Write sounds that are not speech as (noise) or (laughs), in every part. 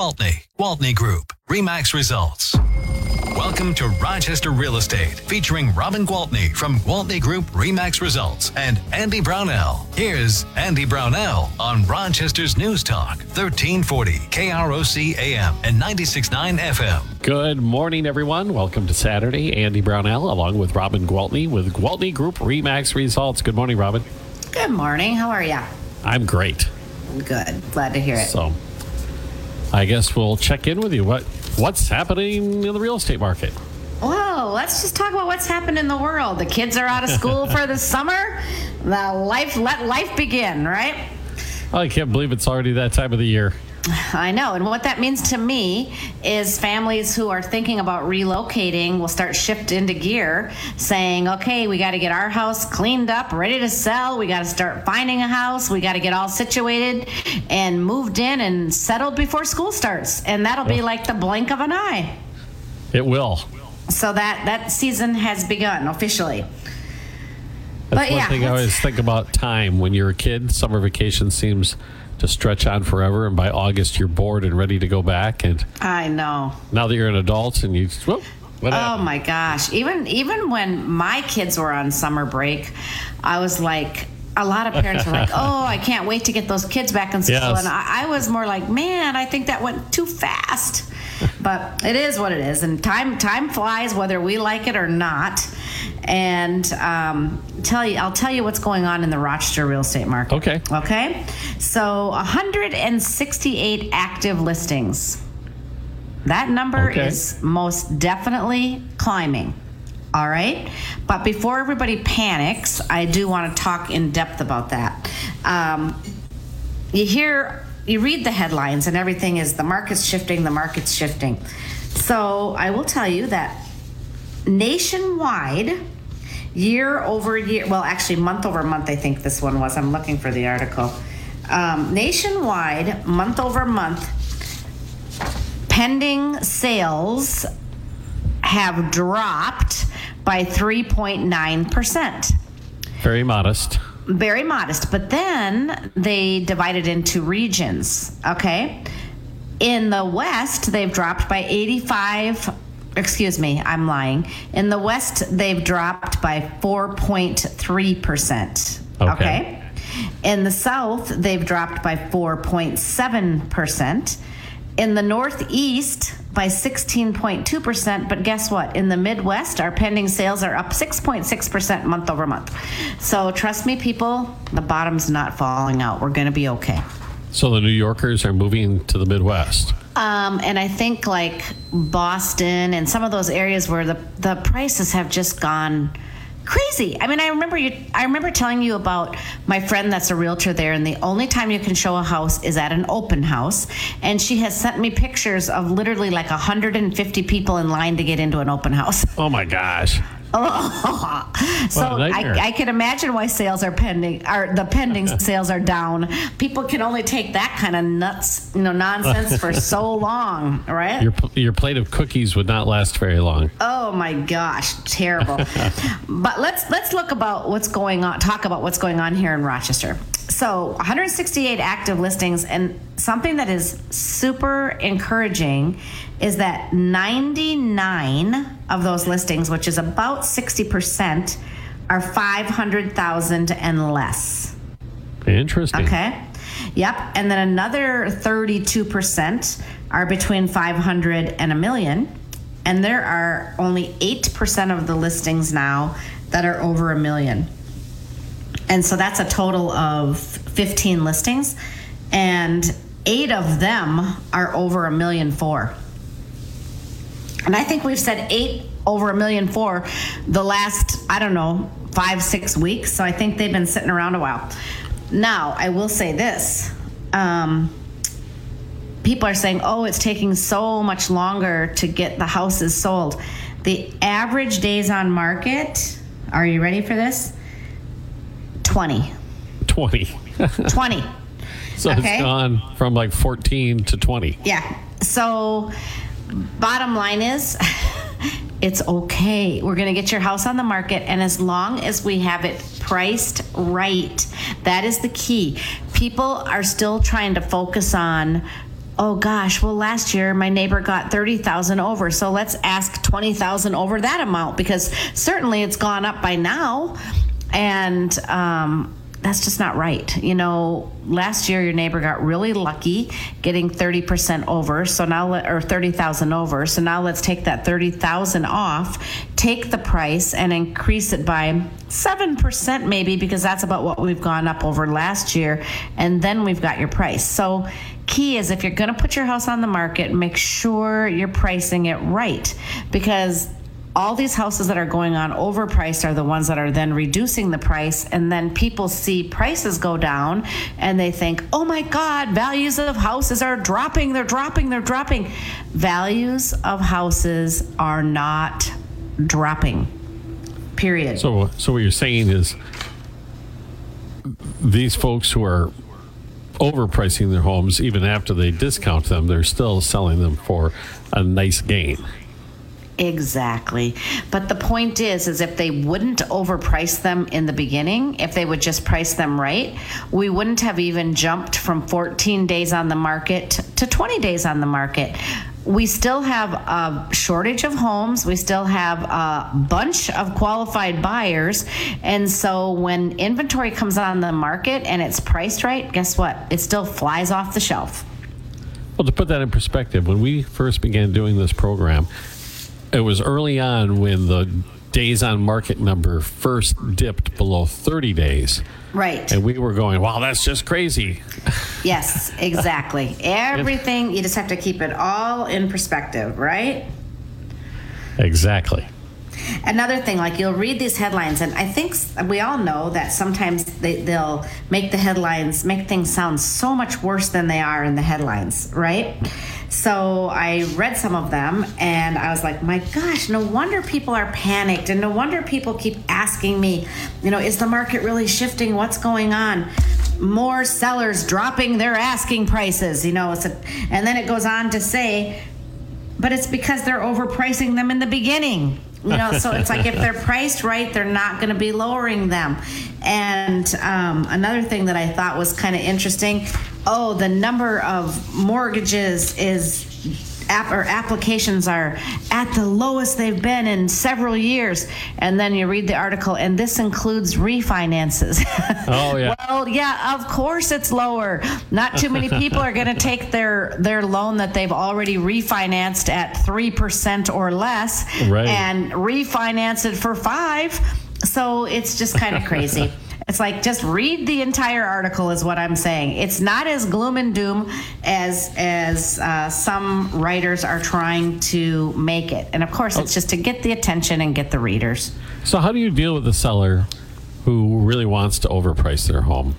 Gwaltney, Gwaltney Group, Remax Results. Welcome to Rochester Real Estate, featuring Robin Gwaltney from Gwaltney Group Remax Results and Andy Brownell. Here's Andy Brownell on Rochester's News Talk, 1340 KROC AM and 96.9 FM. Good morning, everyone. Welcome to Saturday. Andy Brownell, along with Robin Gwaltney with Gwaltney Group Remax Results. Good morning, Robin. Good morning. How are you? I'm great. Good. Glad to hear it. So, I guess we'll check in with you. What what's happening in the real estate market? Whoa, let's just talk about what's happened in the world. The kids are out of school for the (laughs) summer. The life let life begin, right? I can't believe it's already that time of the year. I know. And what that means to me is families who are thinking about relocating will start shift into gear saying, okay, we got to get our house cleaned up, ready to sell. We got to start finding a house. We got to get all situated and moved in and settled before school starts. And that'll be like the blink of an eye. It will. So that, that season has begun officially. That's But one yeah, thing I always think about time. When you're a kid, summer vacation seems to stretch on forever, and by August you're bored and ready to go back. And I know. now that you're an adult, and you, whoop, what Oh happened? my gosh. Even even when my kids were on summer break, I was like a lot of parents were like, (laughs) "Oh, I can't wait to get those kids back in school," Yes. and I, I was more like, "Man, I think that went too fast." (laughs) but it is what it is, and time time flies whether we like it or not. And um, tell you, I'll tell you what's going on in the Rochester real estate market. Okay. Okay. So 168 active listings. That number Okay. is most definitely climbing. All right. But before everybody panics, I do want to talk in depth about that. Um, you hear, you read the headlines, and everything is the market's shifting, the market's shifting. So I will tell you that nationwide, year over year, well, actually, month over month, I think this one was. I'm looking for the article. Um, nationwide, month over month, pending sales have dropped by 3.9%. Very modest. Very modest. But then they divided into regions, okay? In the West, they've dropped by 85. Excuse me, I'm lying. In the West, they've dropped by 4.3%. Okay. okay? In the South, they've dropped by 4.7%. In the Northeast, by 16.2%. But guess what? In the Midwest, our pending sales are up 6.6% month over month. So trust me, people, the bottom's not falling out. We're going to be okay. So the New Yorkers are moving to the Midwest. Um, and I think like Boston and some of those areas where the, the prices have just gone crazy. I mean, I remember you. I remember telling you about my friend that's a realtor there, and the only time you can show a house is at an open house. And she has sent me pictures of literally like 150 people in line to get into an open house. Oh my gosh. Oh. (laughs) so. I, I can imagine why sales are pending. Are the pending (laughs) sales are down? People can only take that kind of nuts, you know, nonsense for (laughs) so long, right? Your your plate of cookies would not last very long. Oh my gosh, terrible. but let's let's look about what's going on. Talk about what's going on here in Rochester. So 168 active listings, and something that is super encouraging is that 99 of those listings, which is about 60 percent, are 500,000 and less. Interesting. Okay. Yep. And then another 32% are between 500 and a million. And there are only 8% of the listings now that are over a million. And so that's a total of 15 listings. And eight of them are over a million four. And I think we've said eight over a million four the last, I don't know, five, six weeks. So I think they've been sitting around a while. Now, I will say this. Um, people are saying, oh, it's taking so much longer to get the houses sold. The average days on market, are you ready for this? 20. 20. 20. (laughs) so Okay. it's gone from like 14 to 20. Yeah. So, bottom line is, (laughs) it's okay. We're going to get your house on the market, and as long as we have it priced right, that is the key. People are still trying to focus on. oh gosh, well last year my neighbor got 30,000 over, so let's ask 20,000 over that amount because certainly it's gone up by now. And um, that's just not right. You know, last year your neighbor got really lucky getting 30% over, so now or 30,000 over. So now let's take that 30,000 off, take the price and increase it by 7% maybe because that's about what we've gone up over last year and then we've got your price. So key is if you're going to put your house on the market, make sure you're pricing it right because all these houses that are going on overpriced are the ones that are then reducing the price and then people see prices go down and they think oh my god values of houses are dropping they're dropping they're dropping. Values of houses are not dropping period. So so what you're saying is these folks who are overpricing their homes even after they discount them they're still selling them for a nice gain Exactly. But the point is is if they wouldn't overprice them in the beginning, if they would just price them right, we wouldn't have even jumped from 14 days on the market to 20 days on the market. We still have a shortage of homes. We still have a bunch of qualified buyers. And so when inventory comes on the market and it's priced right, guess what? It still flies off the shelf. Well, to put that in perspective, when we first began doing this program, it was early on when the days on market number first dipped below 30 days. Right. And we were going, wow, that's just crazy. Yes, exactly. (laughs) Everything, you just have to keep it all in perspective, right? Exactly. Another thing, like you'll read these headlines, and I think we all know that sometimes they, they'll make the headlines make things sound so much worse than they are in the headlines, right? So I read some of them and I was like, my gosh, no wonder people are panicked and no wonder people keep asking me, you know, is the market really shifting? What's going on? More sellers dropping their asking prices, you know, a, and then it goes on to say, but it's because they're overpricing them in the beginning you know so it's like if they're (laughs) priced right they're not going to be lowering them and um, another thing that i thought was kind of interesting oh the number of mortgages is app or applications are at the lowest they've been in several years. And then you read the article, and this includes refinances. (laughs) Oh yeah. well, yeah, of course it's lower. Not too many people are going to take their their loan that they've already refinanced at three percent or less right. and refinance it for five. So it's just kind of crazy. (laughs) It's like just read the entire article is what I'm saying. It's not as gloom and doom as as uh, some writers are trying to make it. And of course, it's just to get the attention and get the readers. So how do you deal with the seller who really wants to overprice their home?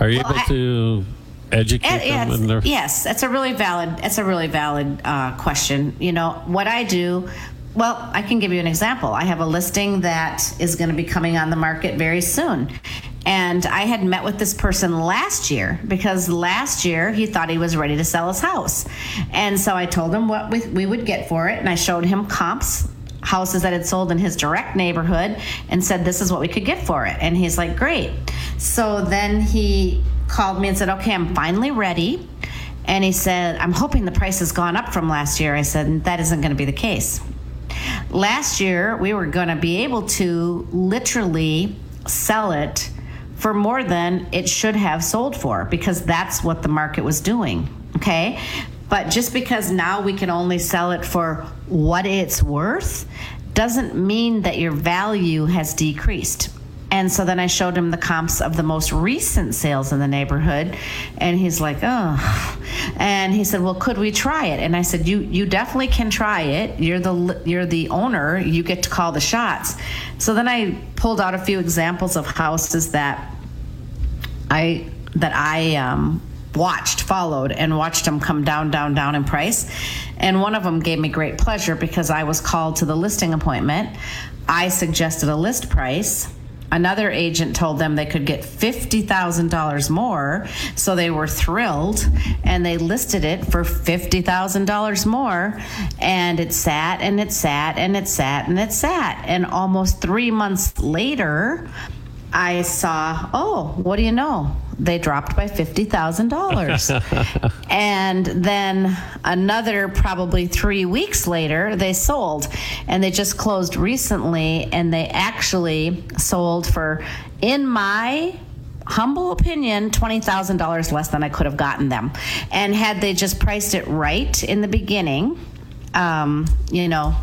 Are you well, able I, to educate them? In their- yes, that's a really valid. That's a really valid uh, question. You know what I do well, I can give you an example. I have a listing that is going to be coming on the market very soon. And I had met with this person last year because last year he thought he was ready to sell his house. And so I told him what we, we would get for it, and I showed him comps houses that had sold in his direct neighborhood and said this is what we could get for it and he's like great so then he called me and said okay i'm finally ready and he said i'm hoping the price has gone up from last year i said that isn't going to be the case Last year, we were going to be able to literally sell it for more than it should have sold for because that's what the market was doing. Okay. But just because now we can only sell it for what it's worth doesn't mean that your value has decreased. And so then I showed him the comps of the most recent sales in the neighborhood, and he's like, "Oh," and he said, "Well, could we try it?" And I said, "You you definitely can try it. You're the you're the owner. You get to call the shots." So then I pulled out a few examples of houses that I that I um, watched, followed, and watched them come down, down, down in price. And one of them gave me great pleasure because I was called to the listing appointment. I suggested a list price Another agent told them they could get $50,000 more, so they were thrilled and they listed it for $50,000 more. And it sat and it sat and it sat and it sat. And almost three months later, I saw, oh, what do you know? They dropped by $50,000. (laughs) and then another probably three weeks later, they sold. And they just closed recently, and they actually sold for, in my humble opinion, $20,000 less than I could have gotten them. And had they just priced it right in the beginning, um, you know,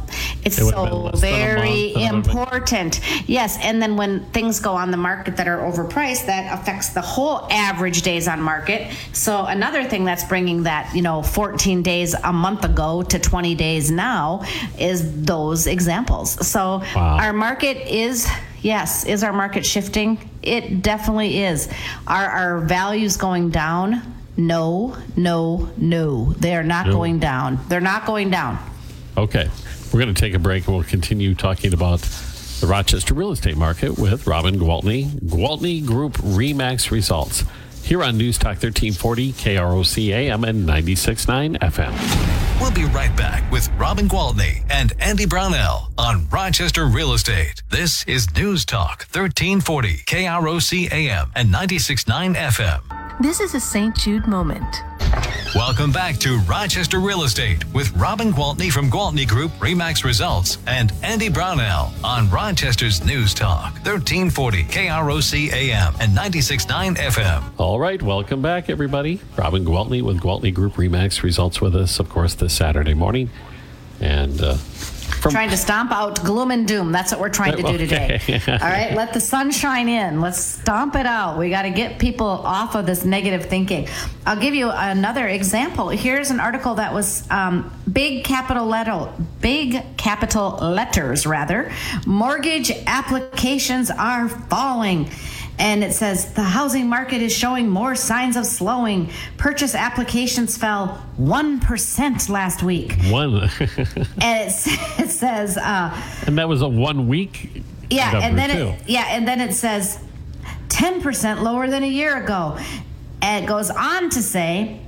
it's It would have been so less than a very month, and it would have been- important. Yes, and then when things go on the market that are overpriced, that affects the whole average days on market. So another thing that's bringing that, you know, 14 days a month ago to 20 days now is those examples. So Wow. our market is yes, is our market shifting? It definitely is. Are our values going down? No, no, no. They are not No. going down. They're not going down. Okay. We're going to take a break and we'll continue talking about the Rochester real estate market with Robin Gwaltney, Gwaltney Group REMAX results. Here on News Talk 1340, KROC AM and 96.9 FM. We'll be right back with Robin Gwaltney and Andy Brownell on Rochester Real Estate. This is News Talk 1340 KROC AM and 96.9 FM. This is a St. Jude moment. Welcome back to Rochester Real Estate with Robin Gwaltney from Gwaltney Group Remax Results and Andy Brownell on Rochester's News Talk 1340 KROC AM and 96.9 FM. All right, welcome back, everybody. Robin Gwaltney with Gwaltney Group REMAX results with us, of course, this Saturday morning. And uh, from trying to stomp out gloom and doom. That's what we're trying to do today. (laughs) All right, let the sun shine in. Let's stomp it out. We got to get people off of this negative thinking. I'll give you another example. Here's an article that was um, big capital letter, big capital letters rather. Mortgage applications are falling. And it says the housing market is showing more signs of slowing. Purchase applications fell 1% last week. one, (laughs) And it, (laughs) it says, uh, and that was a one week. yeah, and then too. it, yeah, and then it says 10% lower than a year ago. And it goes on to say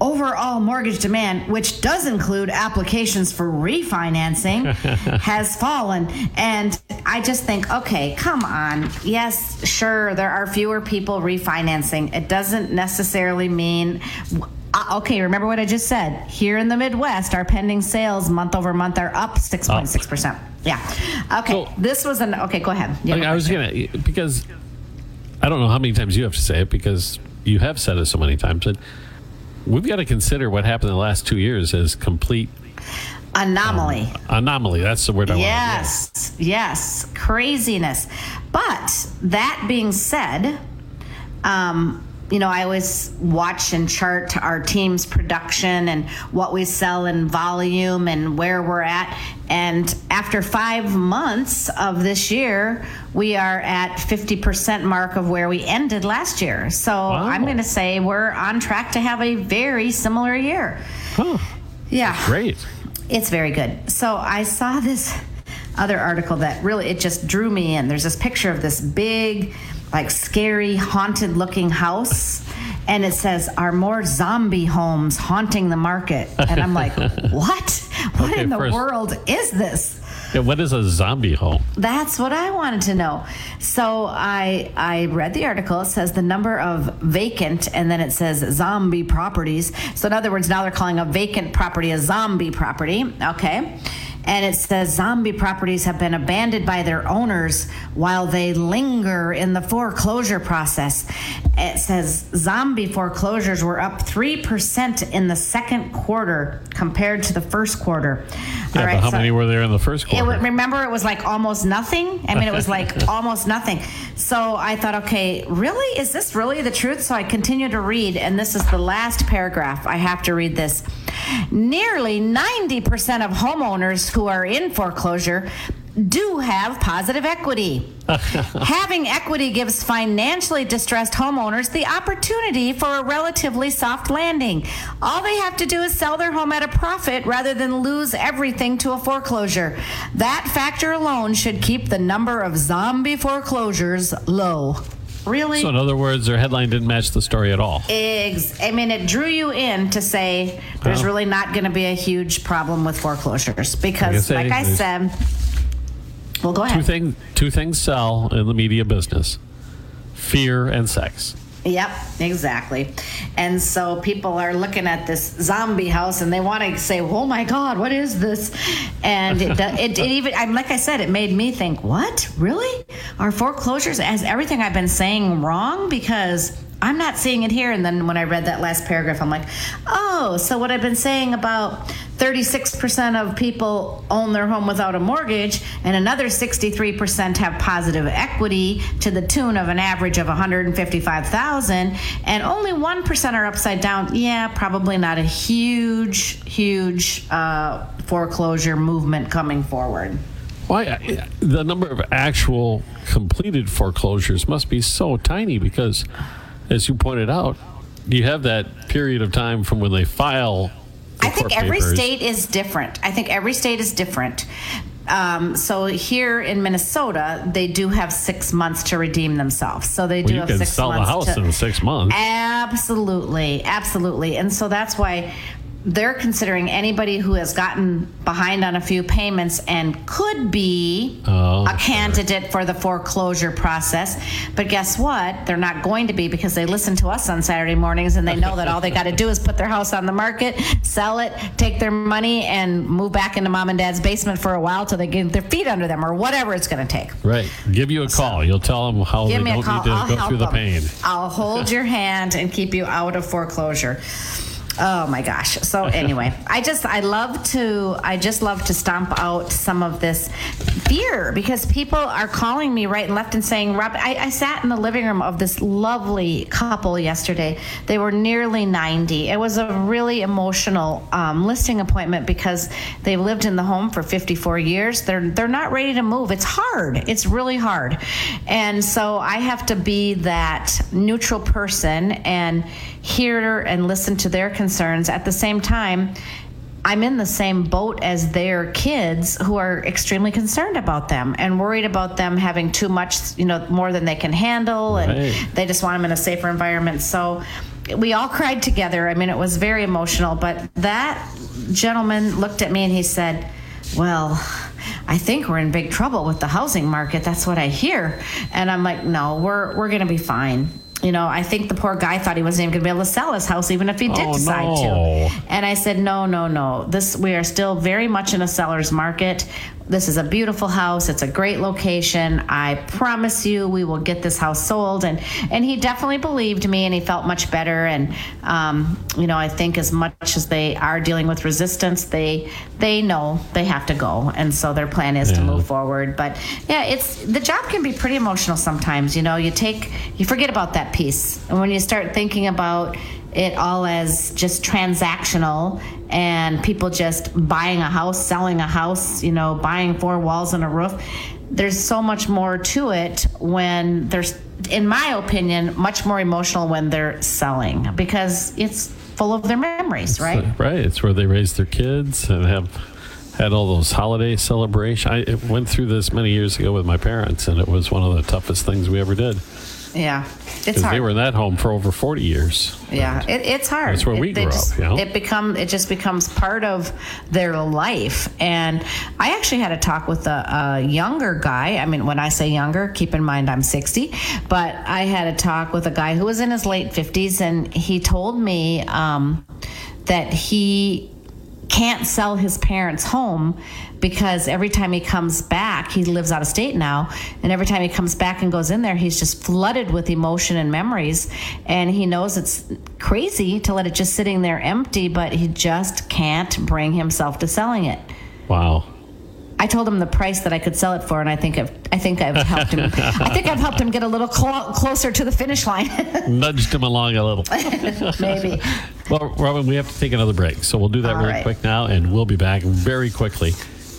overall mortgage demand, which does include applications for refinancing, (laughs) has fallen. And I just think, okay, come on. Yes, sure, there are fewer people refinancing. It doesn't necessarily mean. Uh, Okay, remember what I just said. Here in the Midwest, our pending sales month over month are up 6.6%. Yeah. Okay, So- this was an. Okay, go ahead. You have Like, a I was gonna because I don't know how many times you have to say it because you have said it so many times. But we've got to consider what happened in the last two years as complete Anomaly. anomaly. That's the word I want. Yes, yes, craziness. But that being said, um, you know, I always watch and chart our team's production and what we sell in volume and where we're at. And after five months of this year, we are at 50% mark of where we ended last year. So I'm going to say we're on track to have a very similar year. Oh, Yeah. great. It's very good. So I saw this other article that really it just drew me in. There's this picture of this big, like scary, haunted looking house. And it says, Are more zombie homes haunting the market? And I'm like, (laughs) What? What Okay, in the first- world is this? Yeah, what is a zombie home? That's what I wanted to know. So I I read the article. It says the number of vacant, and then it says zombie properties. So in other words, now they're calling a vacant property a zombie property. Okay. And it says zombie properties have been abandoned by their owners while they linger in the foreclosure process. It says zombie foreclosures were up 3% in the second quarter compared to the first quarter. Yeah, but how many were there in the first quarter? wa- remember, it was like almost nothing. I mean, it was like (laughs) almost nothing. So I thought, okay, really? Is this really the truth? So I continue to read, and this is the last paragraph. I have to read this. Nearly 90% of homeowners who are in foreclosure do have positive equity. (laughs) Having equity gives financially distressed homeowners the opportunity for a relatively soft landing. All they have to do is sell their home at a profit rather than lose everything to a foreclosure. That factor alone should keep the number of zombie foreclosures low. Really? so in other words, their headline didn't match the story at all. Ex- I mean, it drew you in to say there's Well. really not going to be a huge problem with foreclosures because, Like I say, like I said, well, go Two things two things sell in the media business: fear and sex. Yep, exactly. And so people are looking at this zombie house and they want to say, "Oh my God, what is this?" And it, it, it even, I'm like I said, it made me think, "What? Really? Are foreclosures as everything I've been saying wrong?" Because I'm not seeing it here. And then when I read that last paragraph, I'm like, oh, so what I've been saying about 36% of people own their home without a mortgage, and another 63% have positive equity to the tune of an average of 155,000, and only 1% are upside down. Yeah, probably not a huge, huge uh, foreclosure movement coming forward. Why the number of actual completed foreclosures must be so tiny because as you pointed out, you have that period of time from when they file. I think every papers. state is different. I think every state is different. Um, so here in Minnesota, they do have six months to redeem themselves. So they Well, do you have can six sell the months house to, in six months. Absolutely, absolutely. And so that's why they're considering anybody who has gotten behind on a few payments and could be Oh, a sure. candidate for the foreclosure process. But guess what? They're not going to be because they listen to us on Saturday mornings and they know that all they got to do is put their house on the market, sell it, take their money, and move back into mom and dad's basement for a while till they get their feet under them or whatever it's going to take. Right. Give you a call. You'll tell them how they don't call. need to I'll go through the pain. I'll hold your hand and keep you out of foreclosure. Oh my gosh. So (laughs) anyway, I just I love to I just love to stomp out some of this fear because people are calling me right and left and saying, Rob, I, I sat in the living room of this lovely couple yesterday. They were nearly 90. It was a really emotional um, listing appointment because they've lived in the home for 54 years. They're they're not ready to move. It's hard. It's really hard. And so I have to be that neutral person and hear and listen to their concerns. At the same time, I'm in the same boat as their kids who are extremely concerned about them and worried about them having too much, you know, more than they can handle. And Right. they just want them in a safer environment. So we all cried together. I mean, it was very emotional. But that gentleman looked at me and he said, Well, I think we're in big trouble with the housing market. That's what I hear. And I'm like, No, we're, we're going to be fine. You know, I think the poor guy thought he wasn't even going to be able to sell his house, even if he did Oh, decide no. to. And I said, no, no, no. This we are still very much in a seller's market. This is a beautiful house. It's a great location. I promise you, we will get this house sold. And and he definitely believed me, and he felt much better. And um, you know, I think as much as they are dealing with resistance, they they know they have to go, and so their plan is to move forward. But yeah, it's the job can be pretty emotional sometimes. You know, you take you forget about that piece, and when you start thinking about it all as just transactional and people just buying a house, selling a house, you know, buying four walls and a roof. There's so much more to it when there's, in my opinion, much more emotional when they're selling because it's full of their memories, right? Right. It's where they raise their kids and have had all those holiday celebrations. I it went through this many years ago with my parents, and it was one of the toughest things we ever did Yeah, it's hard. they were in that home for over 40 years. Yeah, it, it's hard. That's where It- we grew up, just- you know? It become it just becomes part of their life. And I actually had a talk with a, a younger guy. I mean, when I say younger, keep in mind I'm 60. But I had a talk with a guy who was in his late 50s, and he told me um, that he can't sell his parents' home because every time he comes back, he lives out of state now, and every time he comes back and goes in there, he's just flooded with emotion and memories. And he knows it's crazy to let it just sitting there empty, but he just can't bring himself to selling it. Wow. I told him the price that I could sell it for, and I think I've, I think I've helped him. I think I've helped him get a little clo- closer to the finish line, (laughs) Nudged him along a little. (laughs) maybe. Well, Robin, we have to take another break. So we'll do that All very right. quick now, and we'll be back very quickly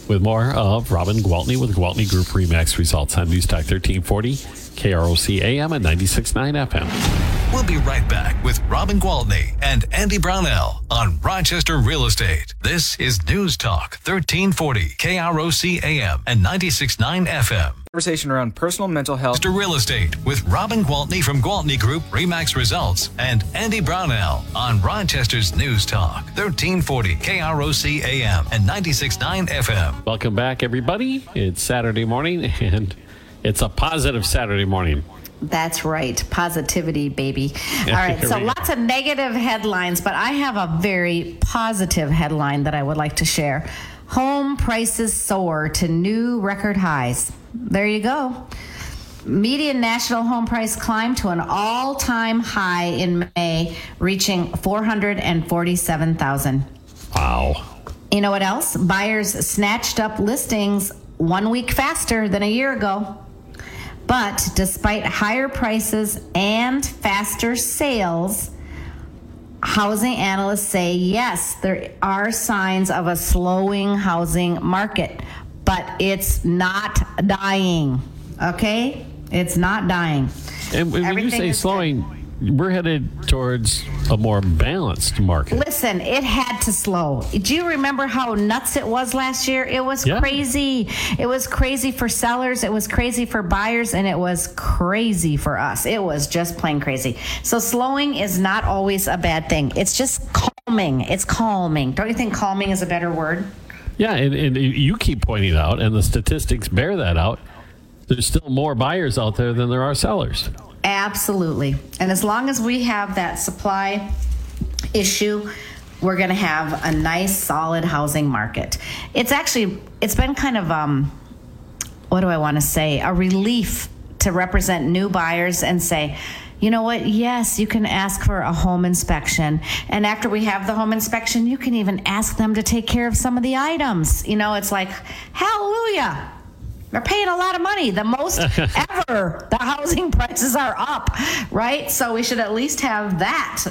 with more of Robin Gwaltney with Gwaltney Group Remax results on News Talk 1340, KROC AM at 96.9 FM. We'll be right back with Robin Gwaltney and Andy Brownell on Rochester Real Estate. This is News Talk 1340 KROC AM and 96.9 FM. Conversation around personal mental health. Rochester Real Estate with Robin Gwaltney from Gwaltney Group Remax Results and Andy Brownell on Rochester's News Talk 1340 KROC AM and 96.9 FM. Welcome back, everybody. It's Saturday morning, (laughs) and it's a positive Saturday morning. That's right. Positivity, baby. (laughs) All right. So lots of negative headlines, but I have a very positive headline that I would like to share. Home prices soar to new record highs. There you go. Median national home price climbed to an all-time high in May, reaching 447,000. Wow. You know what else? Buyers snatched up listings one week faster than a year ago. But despite higher prices and faster sales, housing analysts say yes, there are signs of a slowing housing market, but it's not dying. Okay? It's not dying. And when you say slowing, we're headed towards a more balanced market. Listen, it had to slow. Do you remember how nuts it was last year? It was Yeah. crazy. It was crazy for sellers, it was crazy for buyers, and it was crazy for us. It was just plain crazy. So slowing is not always a bad thing. It's just calming. It's calming. Don't you think calming is a better word? Yeah, and, and you keep pointing out, and the statistics bear that out. There's still more buyers out there than there are sellers. Absolutely. And as long as we have that supply issue, we're going to have a nice solid housing market. It's actually it's been kind of um what do I want to say? A relief to represent new buyers and say, you know what? Yes, you can ask for a home inspection. And after we have the home inspection, you can even ask them to take care of some of the items. You know, it's like, hallelujah. They're paying a lot of money, the most (laughs) ever. The housing prices are up, right? So we should at least have that.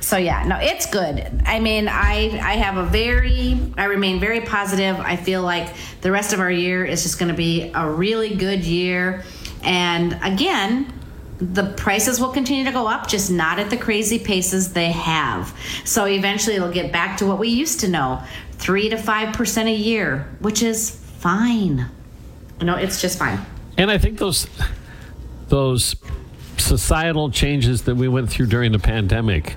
So yeah, no, it's good. I mean, I I have a very I remain very positive. I feel like the rest of our year is just going to be a really good year. And again, the prices will continue to go up, just not at the crazy paces they have. So eventually it'll get back to what we used to know, 3 to 5% a year, which is fine. No, it's just fine. And I think those those societal changes that we went through during the pandemic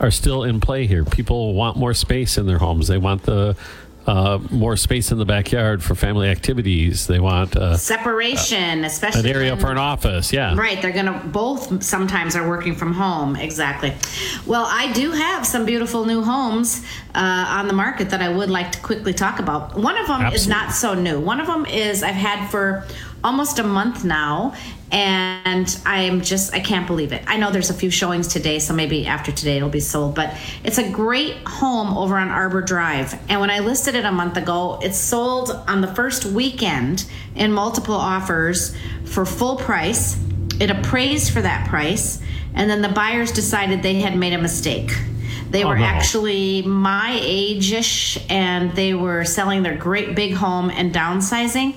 are still in play here. People want more space in their homes. They want the uh, more space in the backyard for family activities. They want uh, Separation, especially an area in- for an office. Yeah. Right, they're gonna both sometimes are working from home. Exactly. Well, I do have some beautiful new homes uh, on the market that I would like to quickly talk about. One of them is not so new. One of them is I've had for almost a month now, and I'm just I can't believe it. I know there's a few showings today, so maybe after today it'll be sold. But it's a great home over on Arbor Drive, and when I listed it a month ago, it sold on the first weekend in multiple offers for full price. It appraised for that price, and then the buyers decided they had made a mistake. They Oh, were no. actually my age-ish, and they were selling their great big home and downsizing.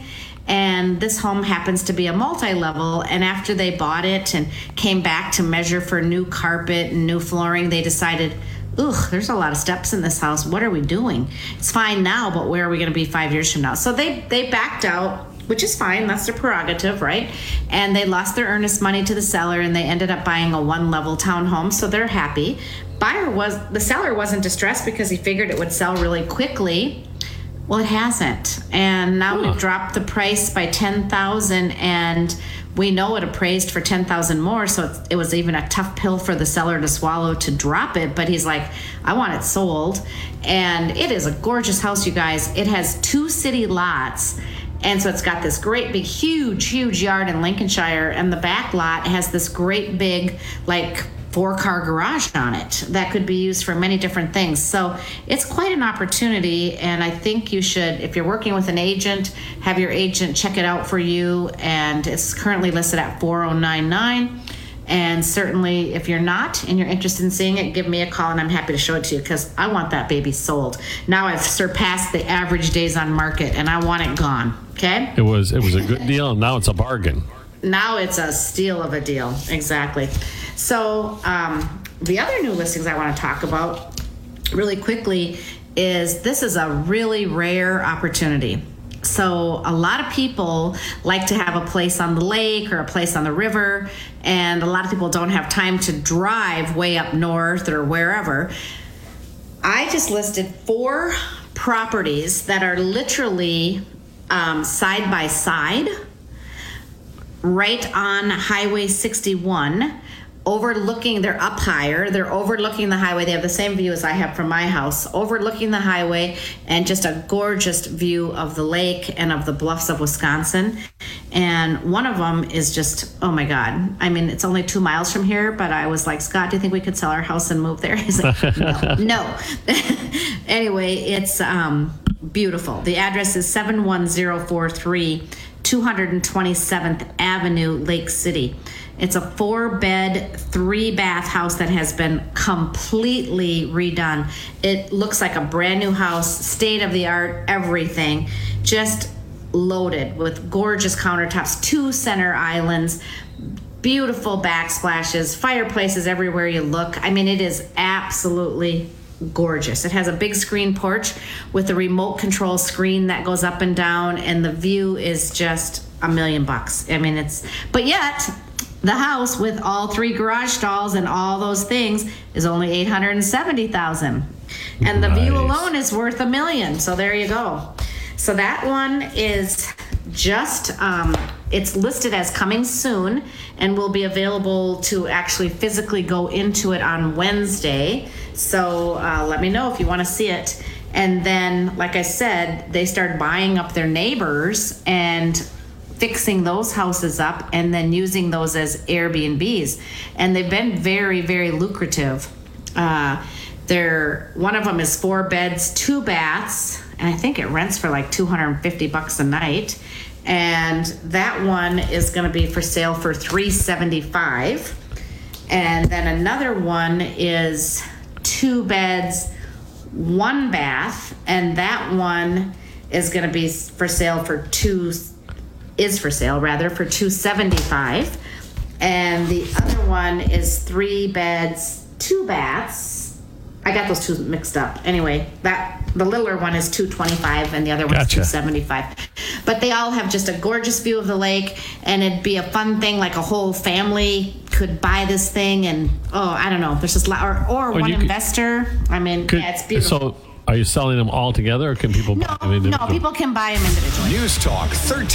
And this home happens to be a multi-level. And after they bought it and came back to measure for new carpet and new flooring, they decided, ugh, there's a lot of steps in this house. What are we doing? It's fine now, but where are we going to be five years from now? So they they backed out which is fine. That's their prerogative, right? And they lost their earnest money to the seller, and they ended up buying a one-level townhome, so they're happy. Buyer was the seller wasn't distressed because he figured it would sell really quickly. Well, it hasn't, and now Huh. we've dropped the price by ten thousand, and we know it appraised for ten thousand more. So it, it was even a tough pill for the seller to swallow to drop it. But he's like, I want it sold, and it is a gorgeous house, you guys. It has two city lots. And so it's got this great big, huge, huge yard in Lincolnshire, and the back lot has this great big, like, four car garage on it that could be used for many different things. So it's quite an opportunity, and I think you should, if you're working with an agent, have your agent check it out for you. And it's currently listed at 4099. And certainly, if you're not and you're interested in seeing it, give me a call and I'm happy to show it to you because I want that baby sold. Now I've surpassed the average days on market and I want it gone. Okay? It was it was a good deal. and Now it's a bargain. Now it's a steal of a deal. Exactly. So, um, the other new listings I want to talk about really quickly is this is a really rare opportunity. So, a lot of people like to have a place on the lake or a place on the river, and a lot of people don't have time to drive way up north or wherever. I just listed four properties that are literally um, side by side right on Highway 61, overlooking, they're up higher, they're overlooking the highway. They have the same view as I have from my house, overlooking the highway, and just a gorgeous view of the lake and of the bluffs of Wisconsin. And one of them is just, oh my God. I mean, it's only two miles from here, but I was like, Scott, do you think we could sell our house and move there? (laughs) He's like, no. no. (laughs) anyway, it's um, beautiful. The address is 71043 227th Avenue, Lake City. It's a four bed, three bath house that has been completely redone. It looks like a brand new house, state of the art, everything. Just loaded with gorgeous countertops, two center islands, beautiful backsplashes, fireplaces everywhere you look. I mean, it is absolutely gorgeous. It has a big screen porch with a remote control screen that goes up and down, and the view is just a million bucks. I mean, it's, but yet, the house with all three garage stalls and all those things is only 870,000. And the view Nice. alone is worth a million. So there you go. So that one is just um, it's listed as coming soon and will be available to actually physically go into it on Wednesday. So uh, let me know if you want to see it. And then, like I said, they started buying up their neighbors and fixing those houses up and then using those as Airbnbs. And they've been very, very lucrative. Uh, they're one of them is four beds, two baths, and I think it rents for like 250 bucks a night. And that one is going to be for sale for 375. And then another one is two beds, one bath, and that one is going to be for sale for two is for sale rather for 275 and the other one is three beds two baths. I got those two mixed up. Anyway that the littler one is 225 and the other one's Gotcha. 275 but they all have just a gorgeous view of the lake and it'd be a fun thing like a whole family could buy this thing and oh i don't know. There's just lot or, or one you could- investor. I mean Could- yeah it's beautiful. So, are you selling them all together, or can people no buy them no people can buy them individually. News Talk 13.